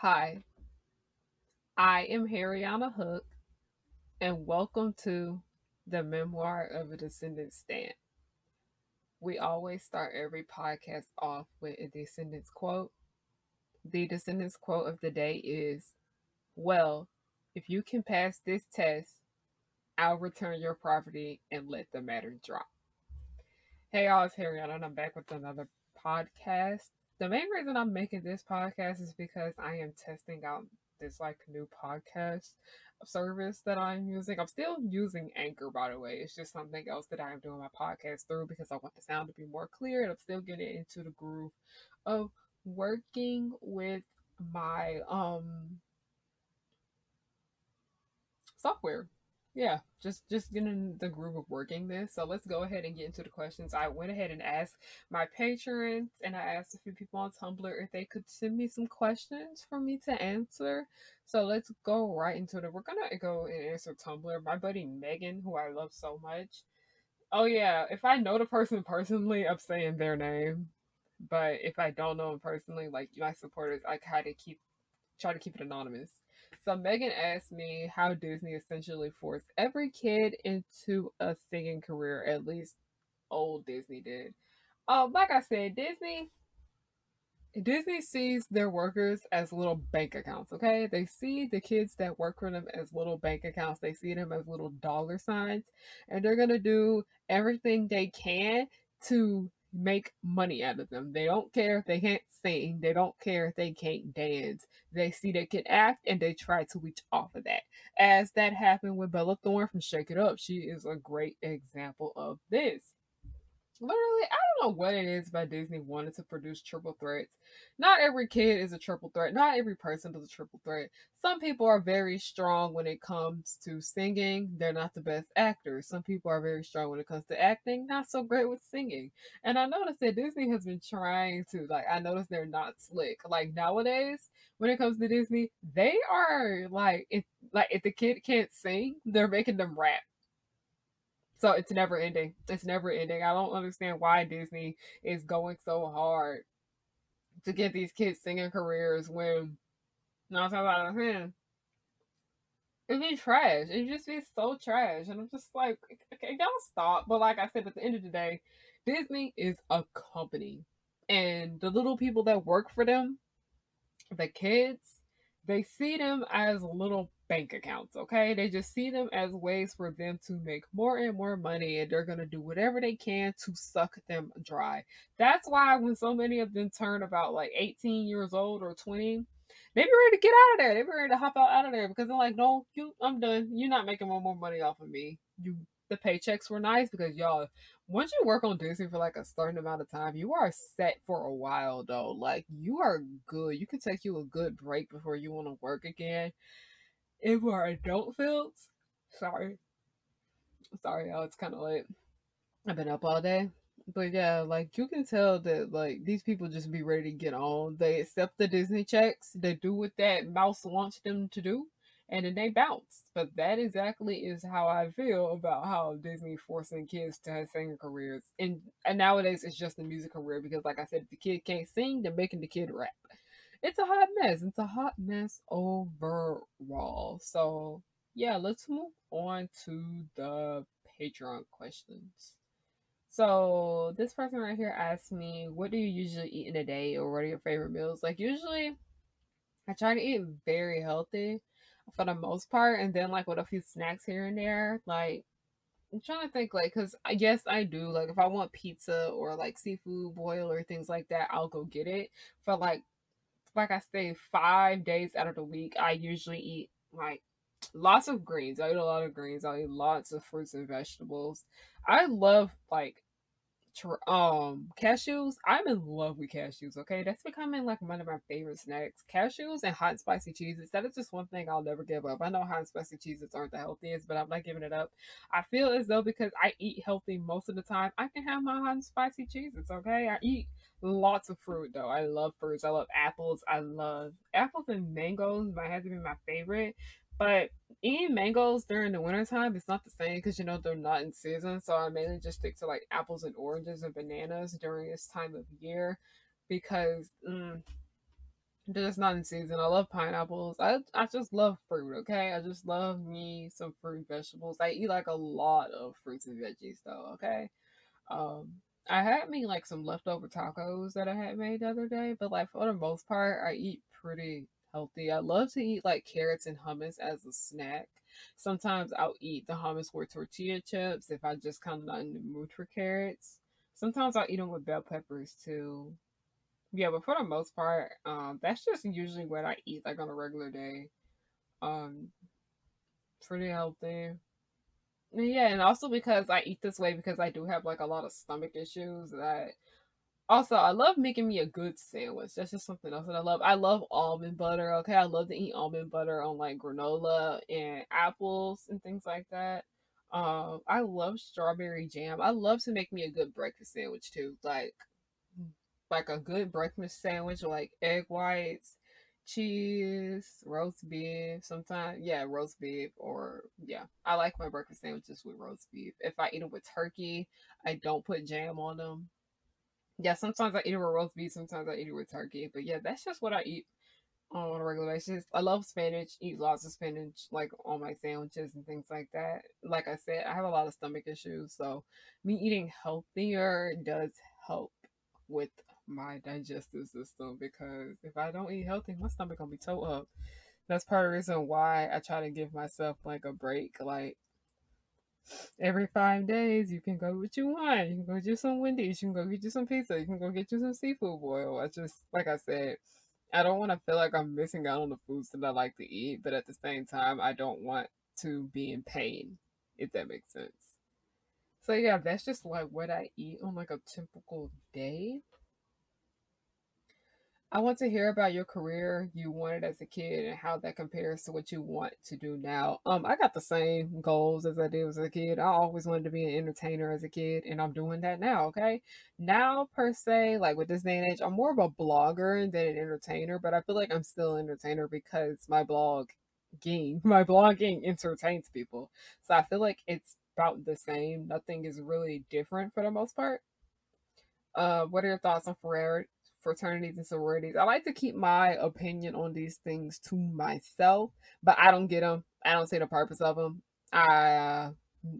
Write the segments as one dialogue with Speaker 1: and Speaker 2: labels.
Speaker 1: Hi, I am Harriyanna Hook, and welcome to the Memoir of a Descendant Stan. We always start every podcast off with a Descendants quote. The Descendants quote of the day is Well, if you can pass this test, I'll return your property and let the matter drop. Hey, y'all, it's Harriana, and I'm back with another podcast. The main reason I'm making this podcast is because I am testing out this like new podcast service that I'm using. I'm still using Anchor, by the way. It's just something else that I am doing my podcast through because I want the sound to be more clear and I'm still getting into the groove of working with my um software yeah, just just getting the groove of working this. So let's go ahead and get into the questions. I went ahead and asked my patrons, and I asked a few people on Tumblr if they could send me some questions for me to answer. So let's go right into it. We're gonna go and answer Tumblr. My buddy Megan, who I love so much. Oh yeah, if I know the person personally, I'm saying their name. But if I don't know them personally, like my supporters, I kind of keep try to keep it anonymous. So Megan asked me how Disney essentially forced every kid into a singing career, at least old Disney did. Um, like I said, Disney Disney sees their workers as little bank accounts, okay? They see the kids that work for them as little bank accounts. They see them as little dollar signs, and they're going to do everything they can to make money out of them. They don't care if they can't sing. They don't care if they can't dance. They see they can act and they try to reach off of that. As that happened with Bella Thorne from Shake It Up. She is a great example of this literally, I don't know what it is about Disney wanted to produce triple threats. Not every kid is a triple threat. Not every person is a triple threat. Some people are very strong when it comes to singing. They're not the best actors. Some people are very strong when it comes to acting. Not so great with singing. And I noticed that Disney has been trying to like. I noticed they're not slick. Like nowadays, when it comes to Disney, they are like if like if the kid can't sing, they're making them rap so it's never ending. It's never ending. I don't understand why Disney is going so hard to get these kids singing careers when not talking about him. It'd be trash. It'd just be so trash. And I'm just like, okay, y'all stop. But like I said, at the end of the day, Disney is a company. And the little people that work for them, the kids, they see them as little bank accounts, okay? They just see them as ways for them to make more and more money and they're going to do whatever they can to suck them dry. That's why when so many of them turn about like 18 years old or 20, they be ready to get out of there. They be ready to hop out, out of there because they're like, no, you, I'm done. You're not making more, more money off of me. You, the paychecks were nice because y'all, once you work on Disney for like a certain amount of time, you are set for a while though. Like you are good. You can take you a good break before you want to work again if we're adult films, sorry. Sorry, y'all, it's kind of late. I've been up all day. But yeah, like you can tell that like these people just be ready to get on. They accept the Disney checks, they do what that mouse wants them to do, and then they bounce. But that exactly is how I feel about how Disney forcing kids to have singing careers. And and nowadays it's just a music career because like I said, if the kid can't sing, they're making the kid rap it's a hot mess. It's a hot mess overall. So yeah, let's move on to the Patreon questions. So this person right here asked me, "What do you usually eat in a day, or what are your favorite meals?" Like usually, I try to eat very healthy for the most part, and then like with a few snacks here and there. Like I'm trying to think, like, cause I yes, I do. Like, if I want pizza or like seafood boil or things like that, I'll go get it. For like like I say, five days out of the week, I usually eat like lots of greens. I eat a lot of greens. I eat lots of fruits and vegetables. I love like um cashews. I'm in love with cashews. Okay, that's becoming like one of my favorite snacks. Cashews and hot spicy cheeses. That is just one thing I'll never give up. I know hot spicy cheeses aren't the healthiest, but I'm not giving it up. I feel as though because I eat healthy most of the time, I can have my hot spicy cheeses. Okay, I eat lots of fruit though. I love fruits. I love apples. I love apples and mangoes have to be my favorite. But eating mangoes during the wintertime is not the same because you know they're not in season. So I mainly just stick to like apples and oranges and bananas during this time of year because mm, They're just not in season. I love pineapples. I I just love fruit. Okay, I just love me some fruit vegetables. I eat like a lot of fruits and veggies though. Okay, um, I had me like some leftover tacos that I had made the other day, but like for the most part, I eat pretty healthy. I love to eat like carrots and hummus as a snack. Sometimes I'll eat the hummus with tortilla chips if I just kind of not in the mood for carrots. Sometimes I'll eat them with bell peppers too. Yeah, but for the most part, um, that's just usually what I eat like on a regular day. Um, pretty healthy. Yeah, and also because I eat this way because I do have like a lot of stomach issues that also I love making me a good sandwich. That's just something else that I love. I love almond butter, okay? I love to eat almond butter on like granola and apples and things like that. Um, I love strawberry jam. I love to make me a good breakfast sandwich too. Like like a good breakfast sandwich, like egg whites, cheese, roast beef. Sometimes, yeah, roast beef, or yeah, I like my breakfast sandwiches with roast beef. If I eat them with turkey, I don't put jam on them. Yeah, sometimes I eat it with roast beef, sometimes I eat it with turkey. But yeah, that's just what I eat on a regular basis. I love spinach, eat lots of spinach like on my sandwiches and things like that. Like I said, I have a lot of stomach issues, so me eating healthier does help with my digestive system because if I don't eat healthy, my stomach gonna be toe up. That's part of the reason why I try to give myself like a break. Like every five days, you can go what you want. You can go get some Wendy's. You can go get you some pizza. You can go get you some seafood boil. I just like I said, I don't want to feel like I'm missing out on the foods that I like to eat, but at the same time, I don't want to be in pain. If that makes sense. So yeah, that's just like what I eat on like a typical day. I want to hear about your career you wanted as a kid and how that compares to what you want to do now. Um, I got the same goals as I did as a kid. I always wanted to be an entertainer as a kid, and I'm doing that now. Okay, now per se, like with this day and age, I'm more of a blogger than an entertainer, but I feel like I'm still an entertainer because my blog game, my blogging entertains people. So I feel like it's about the same. Nothing is really different for the most part. Uh, what are your thoughts on Ferrari? Fraternities and sororities. I like to keep my opinion on these things to myself, but I don't get them. I don't see the purpose of them. I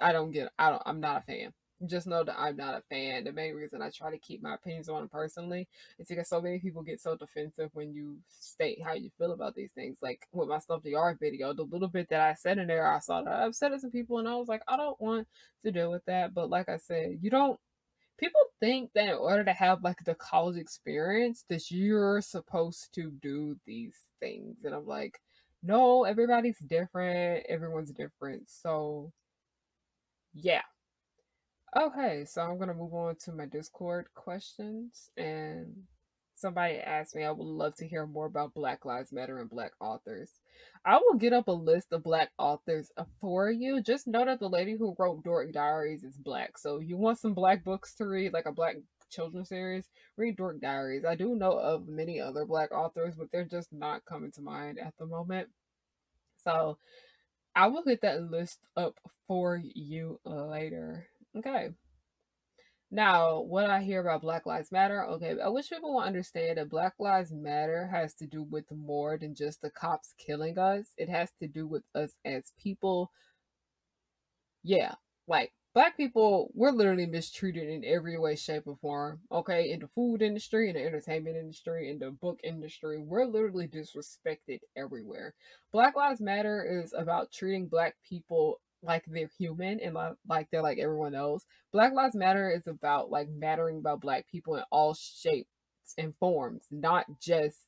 Speaker 1: I don't get. I don't. I'm not a fan. Just know that I'm not a fan. The main reason I try to keep my opinions on them personally is because so many people get so defensive when you state how you feel about these things. Like with my stuff the art video, the little bit that I said in there, I saw that I upset some people, and I was like, I don't want to deal with that. But like I said, you don't people think that in order to have like the college experience that you're supposed to do these things and i'm like no everybody's different. Everyone's different. So yeah. Okay so i'm gonna move on to my discord questions and somebody asked me, I would love to hear more about Black Lives Matter and Black authors. I will get up a list of Black authors uh, for you. Just know that the lady who wrote Dork Diaries is Black. So you want some Black books to read, like a Black children's series, read Dork Diaries. I do know of many other Black authors, but they're just not coming to mind at the moment. So I will get that list up for you later. Okay. Now, what I hear about Black Lives Matter, okay, I wish people would understand that Black Lives Matter has to do with more than just the cops killing us. It has to do with us as people. Yeah, like black people, we're literally mistreated in every way, shape, or form. Okay, in the food industry, in the entertainment industry, in the book industry, we're literally disrespected everywhere. Black Lives Matter is about treating black people like they're human and like they're like everyone else. Black Lives Matter is about like mattering about black people in all shapes and forms, not just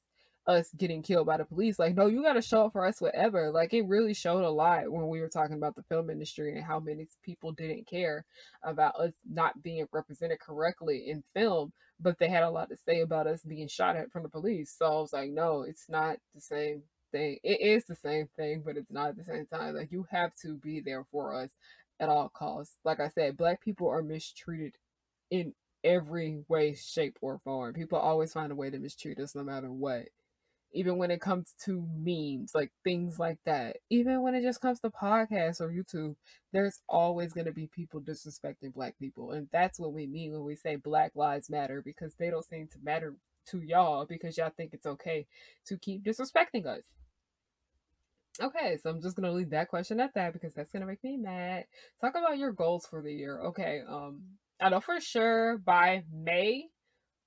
Speaker 1: us getting killed by the police. Like, no, you got to show up for us whatever. Like, it really showed a lot when we were talking about the film industry and how many people didn't care about us not being represented correctly in film, but they had a lot to say about us being shot at from the police. So I was like, no, it's not the same thing. It is the same thing, but it's not at the same time. Like you have to be there for us at all costs. Like I said, black people are mistreated in every way, shape, or form. People always find a way to mistreat us no matter what. Even when it comes to memes, like things like that. Even when it just comes to podcasts or YouTube, there's always going to be people disrespecting black people. And that's what we mean when we say Black Lives Matter because they don't seem to matter to y'all because y'all think it's okay to keep disrespecting us. Okay, so I'm just gonna leave that question at that because that's gonna make me mad. Talk about your goals for the year. Okay, um, I know for sure by May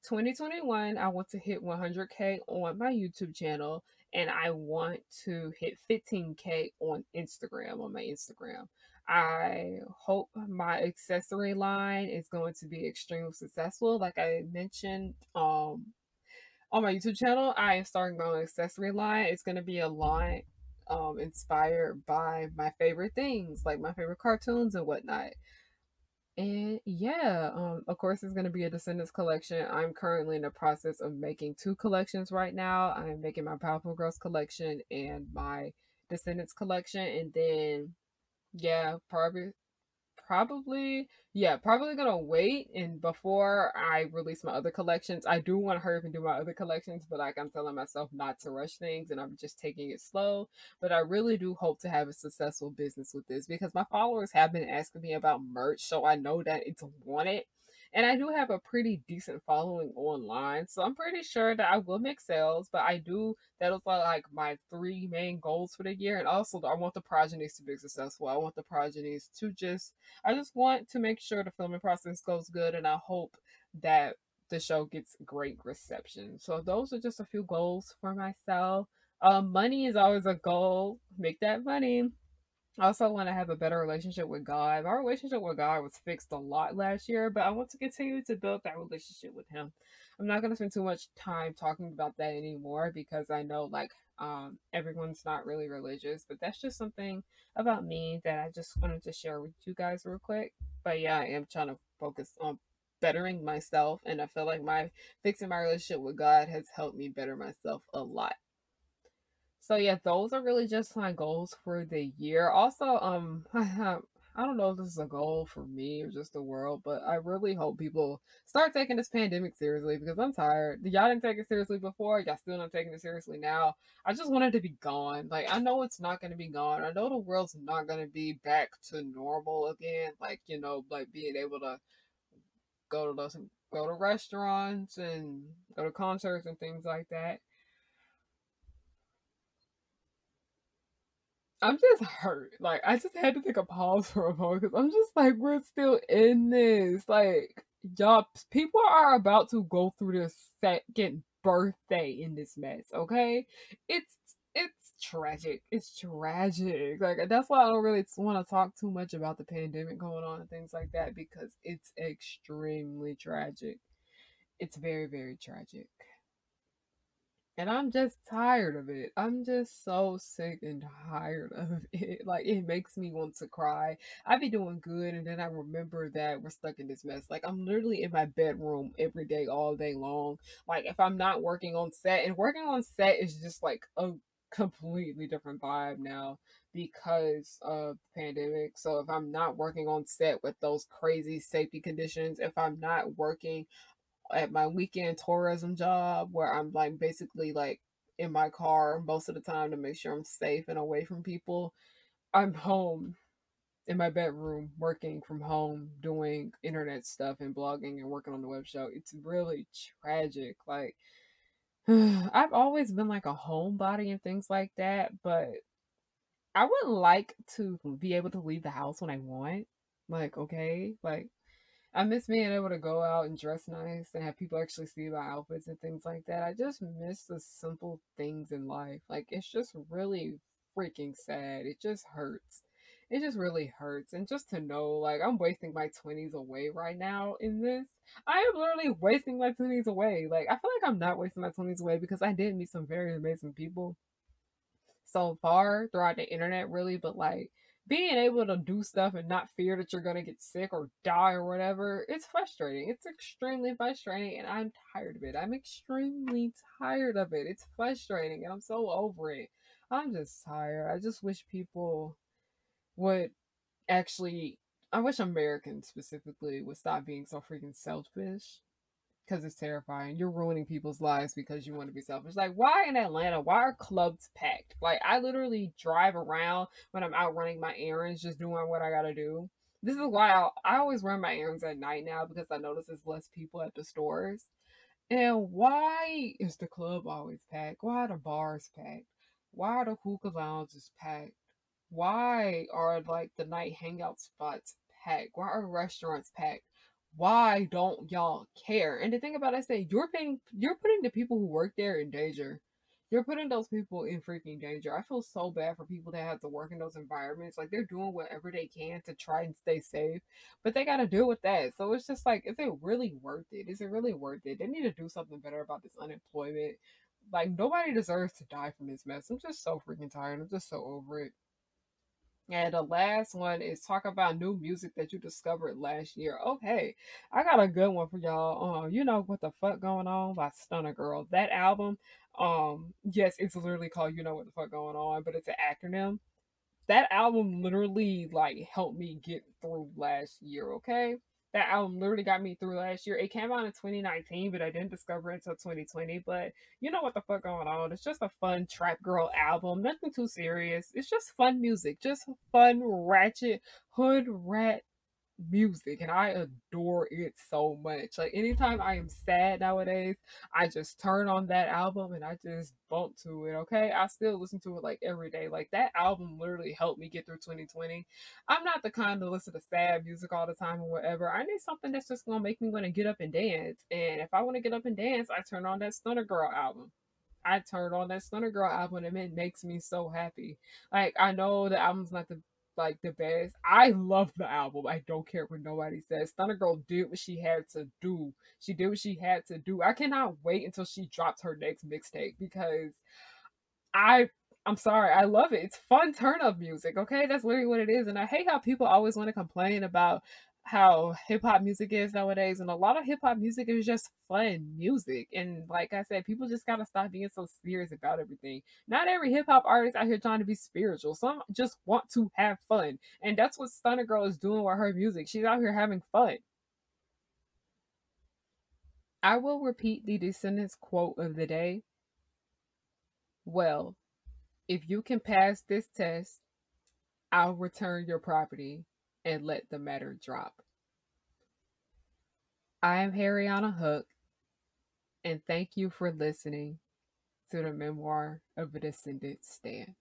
Speaker 1: 2021, I want to hit 100k on my YouTube channel, and I want to hit 15k on Instagram on my Instagram. I hope my accessory line is going to be extremely successful. Like I mentioned, um, on my YouTube channel, I am starting my own accessory line. It's going to be a line um, inspired by my favorite things, like my favorite cartoons and whatnot. And yeah, um, of course, it's going to be a Descendants collection. I'm currently in the process of making two collections right now. I'm making my Powerpuff Girls collection and my Descendants collection. And then, yeah, probably probably yeah probably gonna wait and before i release my other collections i do want to hurry up and do my other collections but like i'm telling myself not to rush things and i'm just taking it slow but i really do hope to have a successful business with this because my followers have been asking me about merch so i know that it's wanted and I do have a pretty decent following online, so I'm pretty sure that I will make sales. But I do that was like my three main goals for the year, and also I want the progenies to be successful. I want the progenies to just, I just want to make sure the filming process goes good, and I hope that the show gets great reception. So those are just a few goals for myself. Um, money is always a goal. Make that money. I also want to have a better relationship with God. My relationship with God was fixed a lot last year, but I want to continue to build that relationship with Him. I'm not going to spend too much time talking about that anymore because I know like um, everyone's not really religious, but that's just something about me that I just wanted to share with you guys real quick. But yeah, I am trying to focus on bettering myself, and I feel like my fixing my relationship with God has helped me better myself a lot. So yeah, those are really just my goals for the year. Also, um, I don't know if this is a goal for me or just the world, but I really hope people start taking this pandemic seriously because I'm tired. Y'all didn't take it seriously before. Y'all still not taking it seriously now. I just want it to be gone. Like I know it's not going to be gone. I know the world's not going to be back to normal again. Like you know, like being able to go to those, go to restaurants and go to concerts and things like that. I'm just hurt. Like I just had to take a pause for a moment because I'm just like, we're still in this. Like, y'all, people are about to go through their second birthday in this mess. Okay, it's it's tragic. It's tragic. Like that's why I don't really want to talk too much about the pandemic going on and things like that because it's extremely tragic. It's very very tragic. And I'm just tired of it. I'm just so sick and tired of it. Like, it makes me want to cry. I be doing good, and then I remember that we're stuck in this mess. Like, I'm literally in my bedroom every day, all day long. Like, if I'm not working on set, and working on set is just like a completely different vibe now because of the pandemic. So if I'm not working on set with those crazy safety conditions, if I'm not working at my weekend tourism job where I'm like basically like in my car most of the time to make sure I'm safe and away from people. I'm home in my bedroom working from home doing internet stuff and blogging and working on the web show. It's really tragic. Like I've always been like a homebody and things like that, but I would like to be able to leave the house when I want. Like, okay, like I miss being able to go out and dress nice and have people actually see my outfits and things like that. I just miss the simple things in life. Like it's just really freaking sad. It just hurts. It just really hurts. And just to know, like, I'm wasting my 20s away right now in this. I am literally wasting my 20s away. Like, I feel like I'm not wasting my 20s away because I did meet some very amazing people so far throughout the internet, really. But, like, being able to do stuff and not fear that you're gonna get sick or die or whatever, it's frustrating. It's extremely frustrating, and I'm tired of it. I'm extremely tired of it. It's frustrating, and I'm so over it. I'm just tired. I just wish people would actually. I wish Americans specifically would stop being so freaking selfish because it's terrifying. You're ruining people's lives because you want to be selfish. Like, why in Atlanta? Why are clubs packed? Like, I literally drive around when I'm out running my errands, just doing what I gotta do. This is why I, I always run my errands at night now because I notice there's less people at the stores. And why is the club always packed? Why are the bars packed? Why are the hookah lounges packed? Why are like the night hangout spots packed? Why are restaurants packed? Why don't y'all care? And the thing about it is that you're paying, you're putting the people who work there in danger. You're putting those people in freaking danger. I feel so bad for people that have to work in those environments. Like they're doing whatever they can to try and stay safe, but they got to deal with that. So it's just like, is it really worth it? Is it really worth it? They need to do something better about this unemployment. Like nobody deserves to die from this mess. I'm just so freaking tired. I'm just so over it. And the last one is talk about new music that you discovered last year. Okay, I got a good one for y'all. Um, you know what the fuck going on by Stunna Girl. That album, um, yes, it's literally called You Know What the Fuck Going On, but it's an acronym. That album literally like helped me get through last year, okay? That album literally got me through last year. It came out in 2019, but I didn't discover it until 2020. But you know what the fuck going on? It's just a fun trap girl album, nothing too serious. It's just fun music, just fun ratchet hood rat music and I adore it so much. Like anytime I am sad nowadays, I just turn on that album and I just bump to it, okay? I still listen to it like every day. Like that album literally helped me get through 2020. I'm not the kind to listen to sad music all the time or whatever. I need something that's just gonna make me want to get up and dance. And if I want to get up and dance, I turn on that Stunna Girl album. I turned on that Stunna Girl album and it makes me so happy. Like I know the album's not the like the best. I love the album. I don't care what nobody says. Stunna Girl did what she had to do. She did what she had to do. I cannot wait until she drops her next mixtape because I I'm sorry, I love it. It's fun turn up music, okay? That's literally what it is. And I hate how people always want to complain about how hip hop music is nowadays, and a lot of hip hop music is just fun music. And like I said, people just gotta stop being so serious about everything. Not every hip hop artist out here trying to be spiritual. Some just want to have fun, and that's what Stunna Girl is doing with her music. She's out here having fun. I will repeat the Descendants quote of the day. Well, if you can pass this test, I'll return your property and let the matter drop. I am Harriyanna Hook, and thank you for listening to the memoir of a descendant stan.